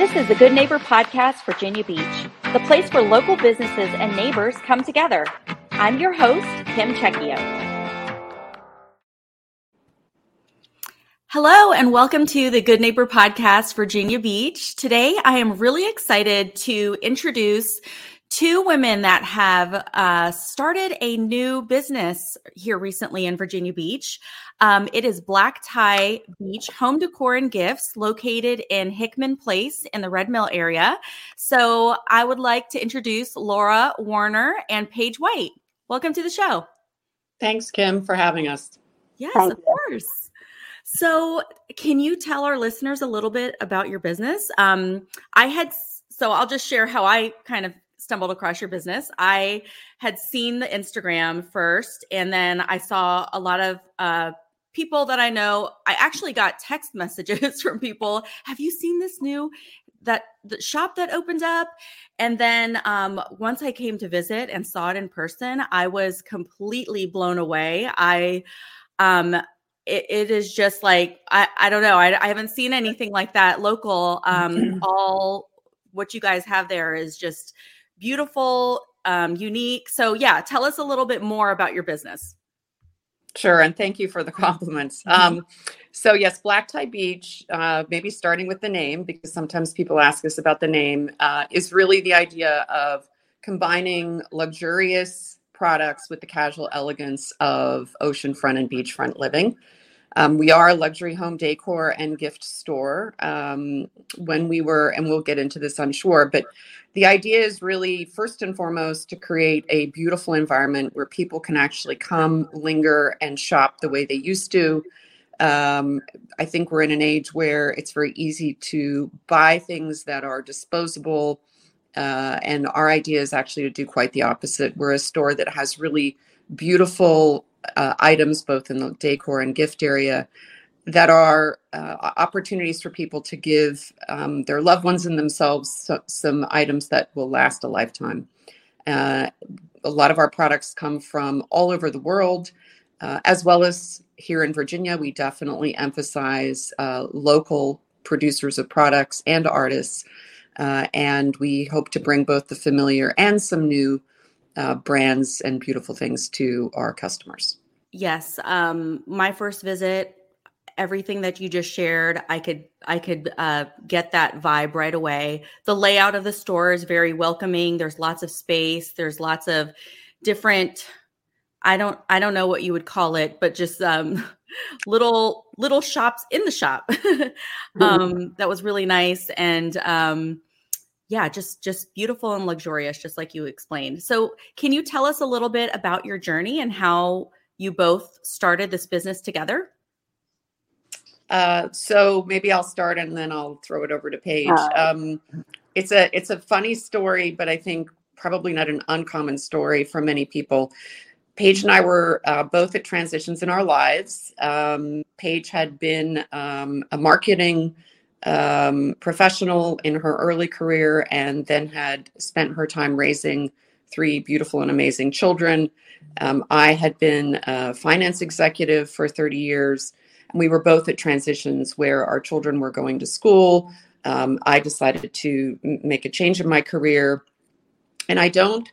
This is the Good Neighbor Podcast, Virginia Beach, the place where local businesses and neighbors come together. I'm your host, Kim Checchio. Hello, and welcome to the Good Neighbor Podcast, Virginia Beach. Today, I am really excited to introduce two women that have uh, started a new business here recently in Virginia Beach. Um, it is Black Tie Beach Home Decor and Gifts, located in Hickman Place in the Red Mill area. So I would like to introduce Lara Warner and Page White. Welcome to the show. Thanks, Kim, for having us. Yes, Thank of you. course. So, can you tell our listeners a little bit about your business? Um, I had so I'll just share how I kind of stumbled across your business. I had seen the Instagram first, and then I saw a lot of uh, people that I know. I actually got text messages from people. Have you seen this new that the shop that opened up? And then um, once I came to visit and saw it in person, I was completely blown away. I um, it, it is just like I, I don't know. I, I haven't seen anything like that local. Um, all what you guys have there is just beautiful, um, unique. So, yeah, tell us a little bit more about your business. Sure, and thank you for the compliments. Mm-hmm. Um, so yes, Black Tie Beach, uh, maybe starting with the name, because sometimes people ask us about the name, uh, is really the idea of combining luxurious products with the casual elegance of oceanfront and beachfront living. Um, we are a luxury home decor and gift store. Um, when we were, and we'll get into this, I'm sure, but the idea is really first and foremost to create a beautiful environment where people can actually come, linger, and shop the way they used to. Um, I think we're in an age where it's very easy to buy things that are disposable. Uh, and our idea is actually to do quite the opposite. We're a store that has really beautiful uh, items, both in the decor and gift area, that are uh, opportunities for people to give um, their loved ones and themselves so, some items that will last a lifetime. Uh, a lot of our products come from all over the world, uh, as well as here in Virginia. We definitely emphasize uh, local producers of products and artists. Uh, and we hope to bring both the familiar and some new uh, brands and beautiful things to our customers. Yes, um, my first visit, everything that you just shared, I could I could uh, get that vibe right away. The layout of the store is very welcoming. There's lots of space. There's lots of different. I don't I don't know what you would call it, but just um, little little shops in the shop. Mm-hmm. um, that was really nice and um, yeah, just just beautiful and luxurious, just like you explained. So, can you tell us a little bit about your journey and how you both started this business together? Uh, so maybe I'll start and then I'll throw it over to Page. Um, it's a it's a funny story, but I think probably not an uncommon story for many people. Page and I were uh, both at transitions in our lives. Um, Page had been um, a marketing um, professional in her early career and then had spent her time raising three beautiful and amazing children. Um, I had been a finance executive for 30 years, we were both at transitions where our children were going to school. Um, I decided to make a change in my career. And I don't,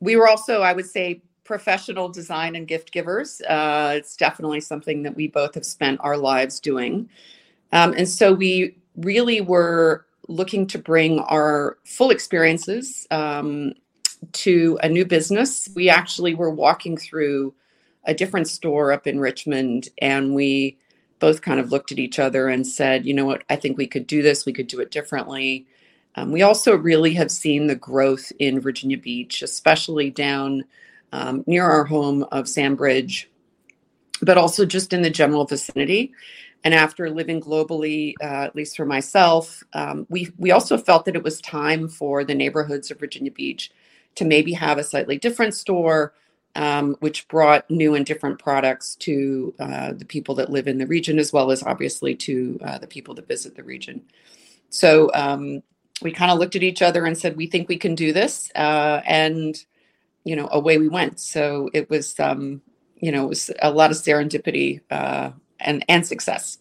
we were also, I would say, professional design and gift givers. Uh, it's definitely something that we both have spent our lives doing. Um, and so we really were looking to bring our full experiences um, to a new business. We actually were walking through a different store up in Richmond and we both kind of looked at each other and said, you know what, I think we could do this, we could do it differently. Um, we also really have seen the growth in Virginia Beach, especially down um, near our home of Sandbridge, but also just in the general vicinity. And after living globally, uh, at least for myself, um, we we also felt that it was time for the neighborhoods of Virginia Beach to maybe have a slightly different store, um, which brought new and different products to uh, the people that live in the region, as well as obviously to uh, the people that visit the region. So um, we kind of looked at each other and said, "We think we can do this," uh, and you know, away we went. So it was, um, you know, it was a lot of serendipity uh, and and success.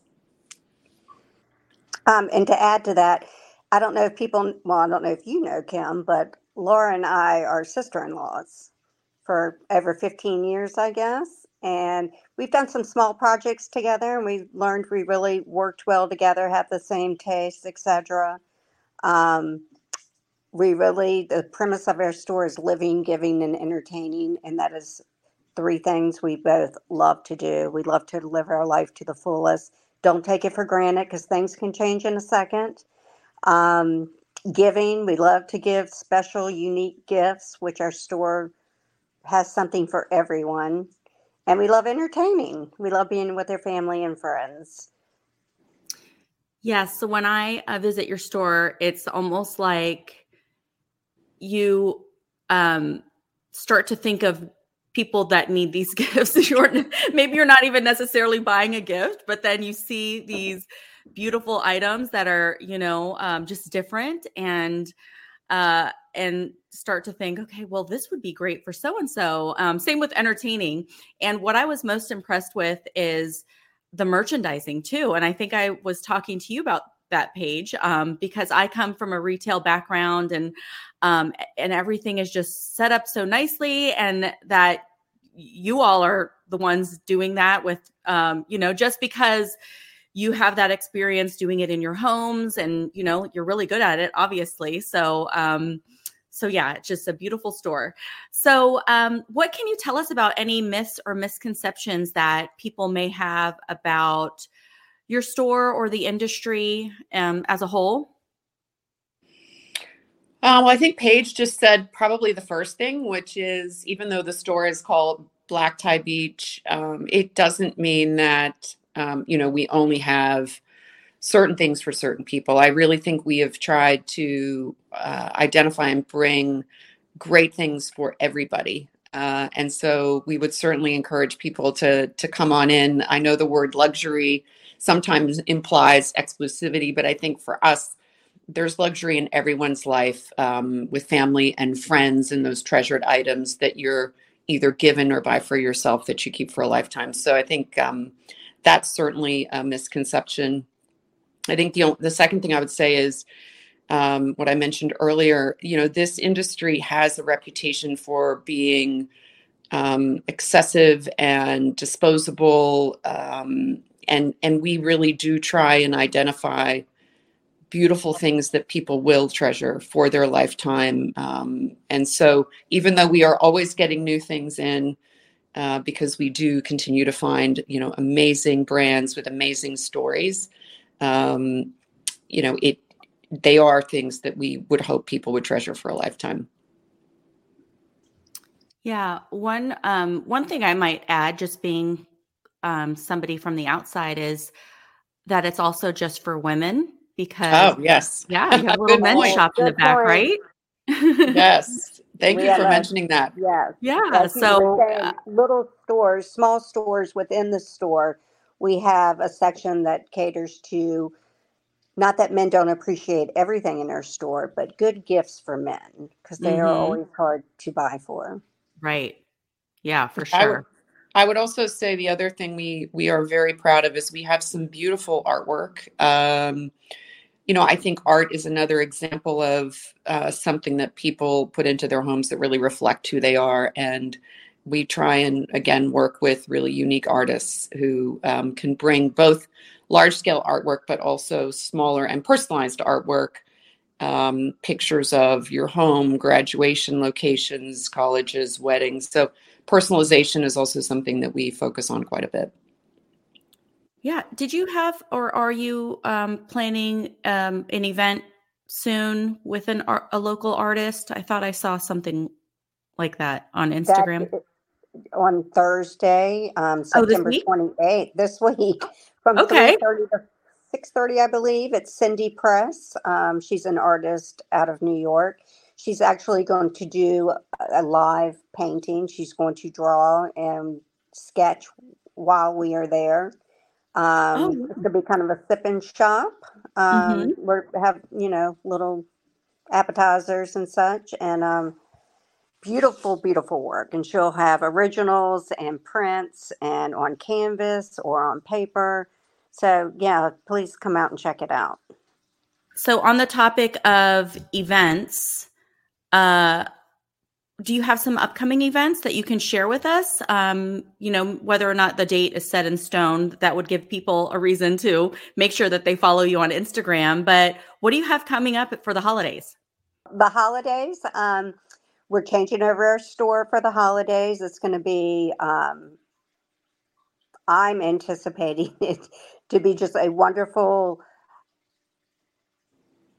Um, and to add to that, I don't know if people, well, I don't know if you know Kim, but Lara and I are sister in laws for over 15 years, I guess. And we've done some small projects together and we learned we really worked well together, have the same tastes, etc. Um, we really, the premise of our store is living, giving, and entertaining. And that is three things we both love to do. We love to live our life to the fullest. Don't take it for granted because things can change in a second. Um, giving, we love to give special, unique gifts, which our store has something for everyone. And we love entertaining. We love being with their family and friends. Yeah. So when I uh, visit your store, it's almost like you um, start to think of people that need these gifts. you're, maybe you're not even necessarily buying a gift, but then you see these beautiful items that are, you know, um, just different and uh, and start to think, okay, well, this would be great for so and so. Same with entertaining. And what I was most impressed with is the merchandising too. And I think I was talking to you about that Page um, because I come from a retail background and um, and everything is just set up so nicely, and that you all are the ones doing that with um, you know just because you have that experience doing it in your homes and you know you're really good at it obviously. So um so yeah it's just a beautiful store. So um what can you tell us about any myths or misconceptions that people may have about your store or the industry um, as a whole? Um, well, I think Page just said probably the first thing, which is even though the store is called Black Tie Beach, um, it doesn't mean that um, you know we only have certain things for certain people. I really think we have tried to uh, identify and bring great things for everybody. Uh, and so we would certainly encourage people to to come on in. I know the word luxury sometimes implies exclusivity, but I think for us, there's luxury in everyone's life um, with family and friends and those treasured items that you're either given or buy for yourself that you keep for a lifetime. So I think um, that's certainly a misconception. I think the the second thing I would say is um, what I mentioned earlier. You know, this industry has a reputation for being um, excessive and disposable, um, and and we really do try and identify beautiful things that people will treasure for their lifetime. Um, and so, even though we are always getting new things in, uh, because we do continue to find you know amazing brands with amazing stories. Um, you know it they are things that we would hope people would treasure for a lifetime. Yeah one um, one thing i might add just being um, somebody from the outside is that it's also just for women because oh yes. Yeah you have a little men's shop in the back right? Yes Thank we you for a, mentioning that. Yes. Yeah. So uh, little stores, small stores within the store, we have a section that caters to not that men don't appreciate everything in their store, but good gifts for men because they mm-hmm. are always hard to buy for. Right. Yeah, for sure. I would, I would also say the other thing we we are very proud of is we have some beautiful artwork. Um, you know, I think art is another example of uh, something that people put into their homes that really reflect who they are. And we try and, again, work with really unique artists who um, can bring both large scale artwork, but also smaller and personalized artwork, um, pictures of your home, graduation locations, colleges, weddings. So, personalization is also something that we focus on quite a bit. Yeah. Did you have or are you um, planning um, an event soon with an art, a local artist? I thought I saw something like that on Instagram. That, on Thursday, um, September twenty eighth, this week, from okay. thirty to six thirty, I believe. It's Cindy Press. Um, she's an artist out of New York. She's actually going to do a live painting. She's going to draw and sketch while we are there. Um, oh. It could be kind of a sip and shop. Um, mm-hmm. We have you know little appetizers and such, and um, beautiful, beautiful work. And she'll have originals and prints, and on canvas or on paper. So yeah, please come out and check it out. so on the topic of events, uh, do you have some upcoming events that you can share with us? Um, you know, whether or not the date is set in stone, that would give people a reason to make sure that they follow you on Instagram. But what do you have coming up for the holidays? The holidays, um, we're changing over our store for the holidays. It's going to be, um, I'm anticipating it to be just a wonderful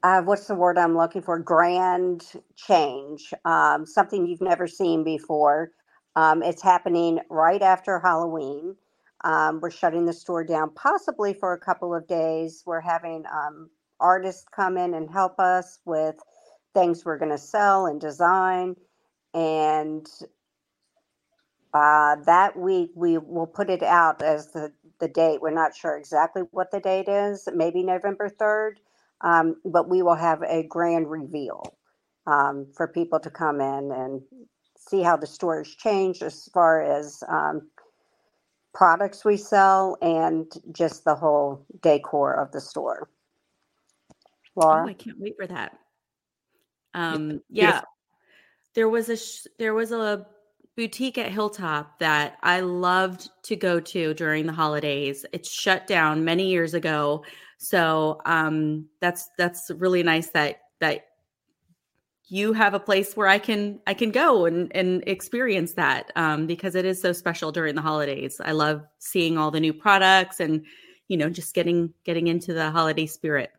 uh, what's the word I'm looking for? Grand change, um, something you've never seen before. Um, it's happening right after Halloween. Um, we're shutting the store down possibly for a couple of days. We're having um, artists come in and help us with things we're going to sell and design. And uh, that week, we will put it out as the, the date. We're not sure exactly what the date is, maybe November 3rd. Um, but we will have a grand reveal um, for people to come in and see how the store has changed as far as um, products we sell and just the whole decor of the store. Lara, oh, I can't wait for that. Um, yeah, there was a sh- there was a boutique at Hilltop that I loved to go to during the holidays. It's shut down many years ago, so um, that's that's really nice that that you have a place where I can I can go and and experience that um, because it is so special during the holidays. I love seeing all the new products and you know just getting getting into the holiday spirit.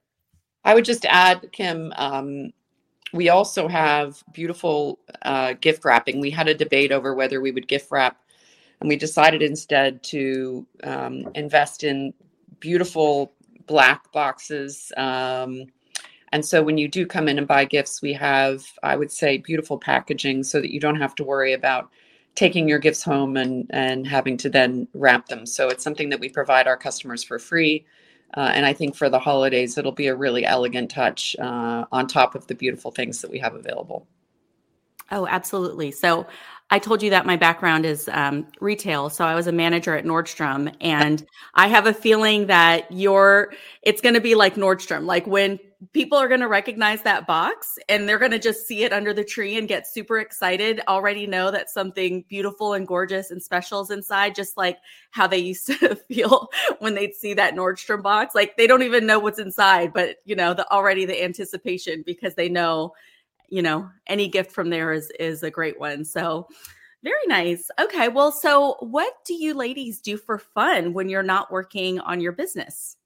I would just add, Kim. Um, we also have beautiful uh, gift wrapping. We had a debate over whether we would gift wrap, and we decided instead to um, invest in beautiful black boxes. Um, and so when you do come in and buy gifts, we have, I would say, beautiful packaging so that you don't have to worry about taking your gifts home and, and having to then wrap them. So it's something that we provide our customers for free. Uh, and I think for the holidays, it'll be a really elegant touch uh, on top of the beautiful things that we have available. Oh, absolutely. So I told you that my background is um, retail. So I was a manager at Nordstrom, and I have a feeling that you're, it's going to be like Nordstrom. Like when people are going to recognize that box and they're going to just see it under the tree and get super excited, already know that something beautiful and gorgeous and special is inside, just like how they used to feel when they'd see that Nordstrom box. Like they don't even know what's inside, but you know, the already the anticipation because they know you know any gift from there is is a great one. So very nice. Okay well so what do you ladies do for fun when you're not working on your business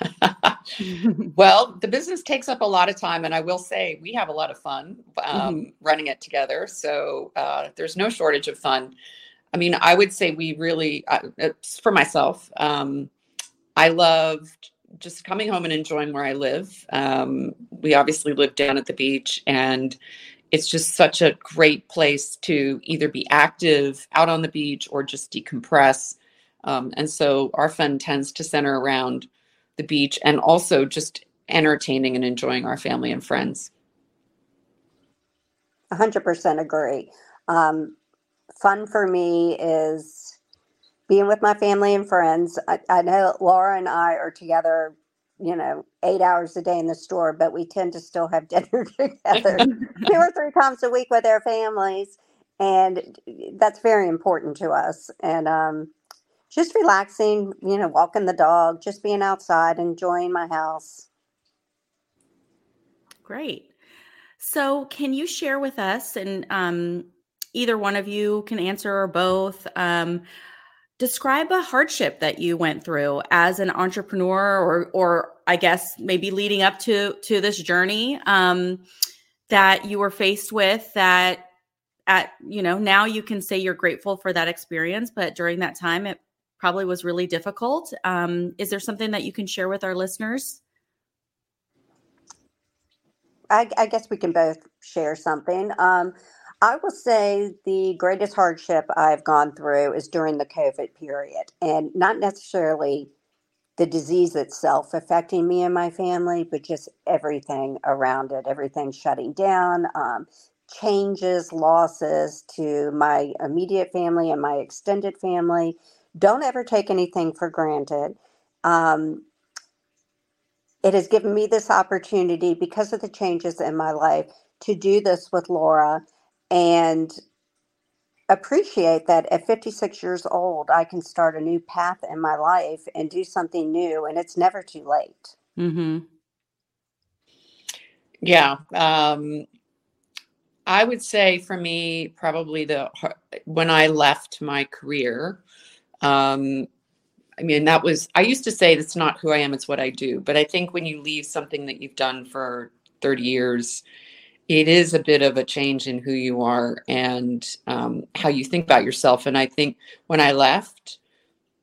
well the business takes up a lot of time and i will say we have a lot of fun um, mm-hmm. running it together so uh, there's no shortage of fun i mean i would say we really uh, for myself um, i loved just coming home and enjoying where I live. Um, we obviously live down at the beach, and it's just such a great place to either be active out on the beach or just decompress. Um, and so our fun tends to center around the beach and also just entertaining and enjoying our family and friends. 100% agree. Um, fun for me is being with my family and friends. I, I know Lara and I are together, you know, eight hours a day in the store, but we tend to still have dinner together two or three times a week with our families. And that's very important to us. And um, just relaxing, you know, walking the dog, just being outside, enjoying my house. Great. So, can you share with us, and um, either one of you can answer or both, um, describe a hardship that you went through as an entrepreneur or or i guess maybe leading up to to this journey um, that you were faced with that at you know now you can say you're grateful for that experience but during that time it probably was really difficult. Um, is there something that you can share with our listeners? I, I guess we can both share something. Um, I will say the greatest hardship I've gone through is during the COVID period, and not necessarily the disease itself affecting me and my family, but just everything around it, everything shutting down, um, changes, losses to my immediate family and my extended family. Don't ever take anything for granted. Um, it has given me this opportunity because of the changes in my life to do this with Lara and appreciate that at 56 years old, I can start a new path in my life and do something new, and it's never too late. Mm-hmm. Yeah. Um, I would say for me, probably the when I left my career, um, I mean, that was, I used to say that's not who I am, it's what I do. But I think when you leave something that you've done for 30 years, it is a bit of a change in who you are and um, how you think about yourself. And I think when I left,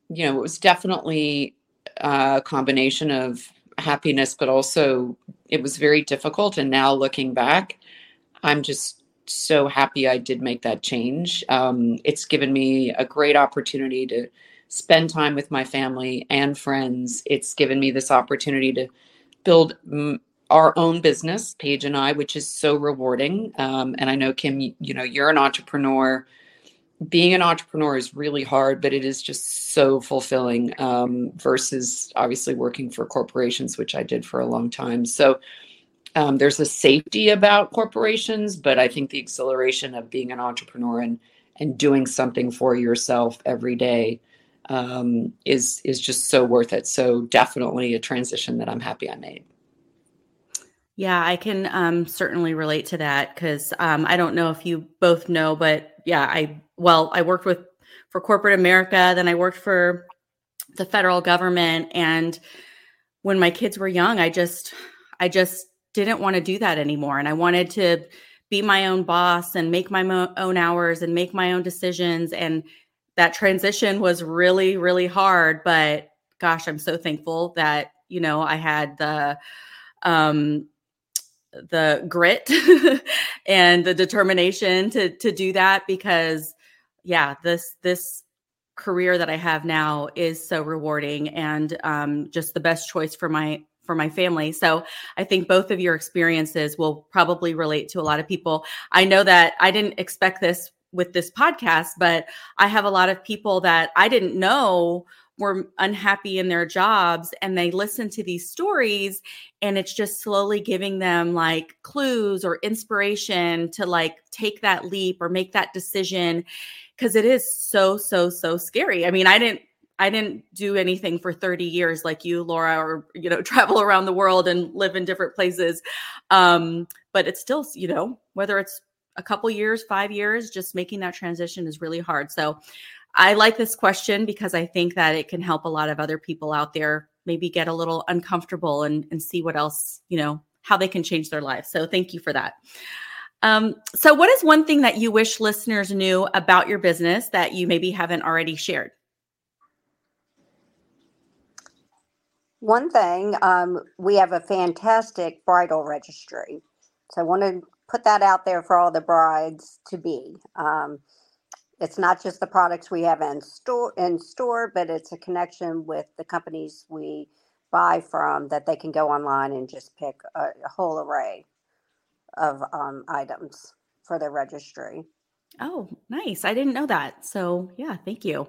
you know, it was definitely a combination of happiness, but also it was very difficult. And now looking back, I'm just so happy I did make that change. Um, it's given me a great opportunity to spend time with my family and friends. It's given me this opportunity to build m- our own business, Page and I, which is so rewarding. Um, and I know Kim, you, you know, you're an entrepreneur. Being an entrepreneur is really hard, but it is just so fulfilling um, versus obviously working for corporations, which I did for a long time. So um, there's a safety about corporations, but I think the exhilaration of being an entrepreneur and and doing something for yourself every day um, is is just so worth it. So definitely a transition that I'm happy I made. Yeah, I can um, certainly relate to that because um, I don't know if you both know, but yeah, I well, I worked with for corporate America, then I worked for the federal government, and when my kids were young, I just I just didn't want to do that anymore, and I wanted to be my own boss and make my mo- own hours and make my own decisions and that transition was really really hard but gosh i'm so thankful that you know i had the um the grit and the determination to to do that because yeah this this career that i have now is so rewarding and um just the best choice for my for my family. So I think both of your experiences will probably relate to a lot of people. I know that I didn't expect this with this podcast, but I have a lot of people that I didn't know were unhappy in their jobs and they listen to these stories and it's just slowly giving them like clues or inspiration to like take that leap or make that decision because it is so so so scary. I mean, I didn't I didn't do anything for 30 years like you, Lara, or you know, travel around the world and live in different places. Um, but it's still, you know, whether it's a couple years, five years, just making that transition is really hard. So I like this question because I think that it can help a lot of other people out there maybe get a little uncomfortable and, and see what else, you know, how they can change their lives. So thank you for that. Um, so, what is one thing that you wish listeners knew about your business that you maybe haven't already shared? One thing, um, we have a fantastic bridal registry. So I want to put that out there for all the brides to be. Um, it's not just the products we have in store in store, but it's a connection with the companies we buy from that they can go online and just pick a, a whole array of um, items for their registry. Oh, nice! I didn't know that. So yeah, thank you.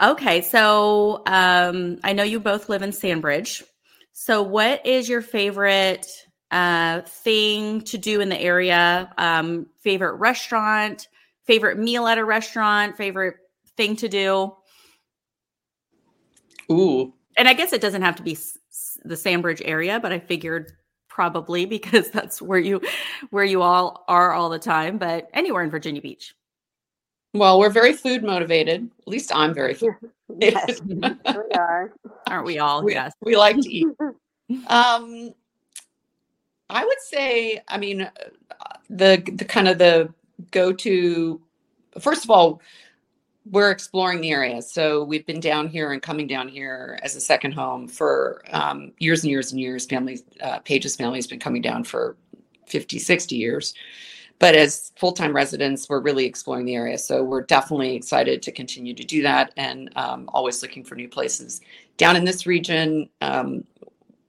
Okay, so um, I know you both live in Sandbridge. So, what is your favorite uh, thing to do in the area, um, favorite restaurant, favorite meal at a restaurant, favorite thing to do. Ooh. And I guess it doesn't have to be the Sandbridge area, but I figured probably because that's where you where you all are all the time, but anywhere in Virginia Beach. Well, we're very food motivated. At least I'm very food. yes, we are. Aren't we all? We, yes. We like to eat. Um, I would say, I mean, uh, the the kind of the go to. First of all, we're exploring the area, so we've been down here and coming down here as a second home for um, years and years and years. Family, uh, Page's family has been coming down for 50, 60 years. But as full time residents, we're really exploring the area. So we're definitely excited to continue to do that and um, always looking for new places. Down in this region, um,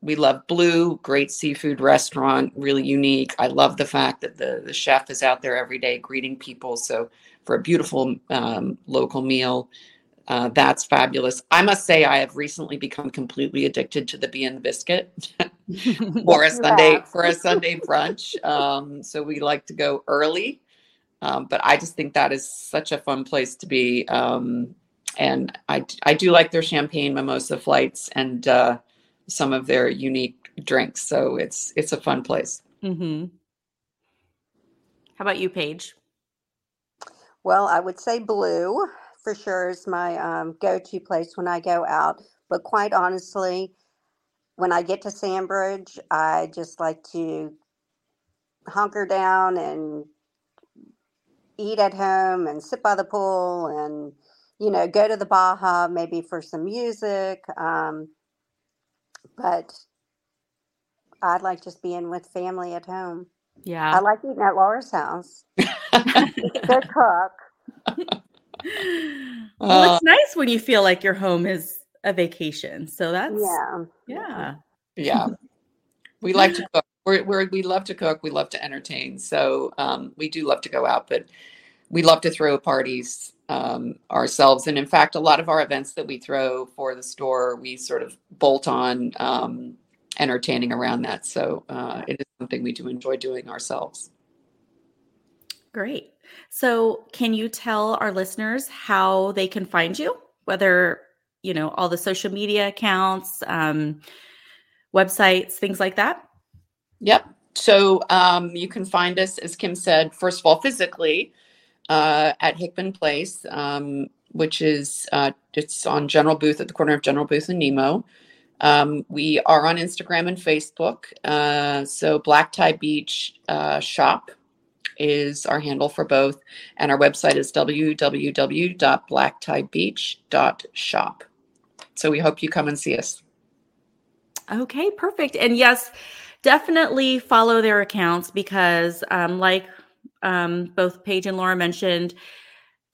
we love Blue, great seafood restaurant, really unique. I love the fact that the, the chef is out there every day greeting people. So for a beautiful um, local meal, uh, that's fabulous. I must say, I have recently become completely addicted to the bee and biscuit for a Sunday for a Sunday brunch. Um, so we like to go early, um, but I just think that is such a fun place to be. Um, and I I do like their champagne mimosa flights and uh, some of their unique drinks. So it's it's a fun place. Mm-hmm. How about you, Page? Well, I would say Blue for sure is my um, go-to place when I go out. But quite honestly, when I get to Sandbridge, I just like to hunker down and eat at home and sit by the pool and you know go to the Baja maybe for some music. Um, but I'd like just being with family at home. Yeah. I like eating at Lara's house. Good cook. well, uh, it's nice when you feel like your home is a vacation. So that's yeah, yeah, yeah. We like to cook. We're, we're, we love to cook. We love to entertain. So um, we do love to go out, but we love to throw parties um, ourselves. And in fact, a lot of our events that we throw for the store, we sort of bolt on um, entertaining around that. So uh, it is something we do enjoy doing ourselves. Great. So, can you tell our listeners how they can find you? Whether, you know, all the social media accounts, um, websites, things like that? Yep. So, um, you can find us, as Kim said, first of all, physically uh, at Hickman Place, um, which is uh, it's on General Booth at the corner of General Booth and Nimmo. Um, we are on Instagram and Facebook. Uh, so Black Tie Beach uh, Shop is our handle for both. And our website is www.blacktiebeach.shop. So we hope you come and see us. Okay, perfect. And yes, definitely follow their accounts because, um, like um, both Page and Lara mentioned,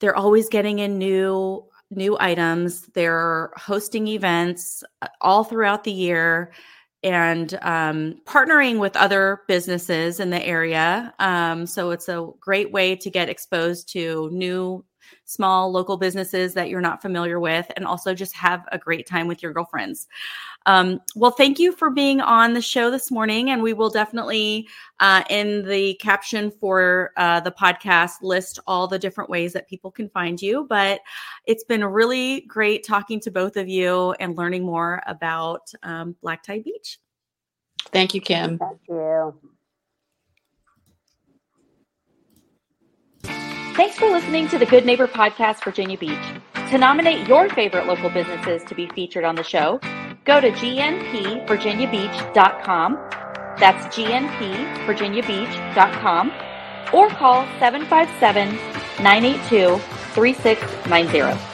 they're always getting in new new items. They're hosting events uh, all throughout the year and um, partnering with other businesses in the area. Um, so it's a great way to get exposed to new small local businesses that you're not familiar with and also just have a great time with your girlfriends. Um, well, thank you for being on the show this morning. And we will definitely, uh, in the caption for uh, the podcast, list all the different ways that people can find you. But it's been really great talking to both of you and learning more about um, Black Tie Beach. Thank you, Kim. Thank you. Thanks for listening to the Good Neighbor Podcast, Virginia Beach. To nominate your favorite local businesses to be featured on the show, go to gnpvirginiabeach.com. That's gnpvirginiabeach.com or call 757 982 3690.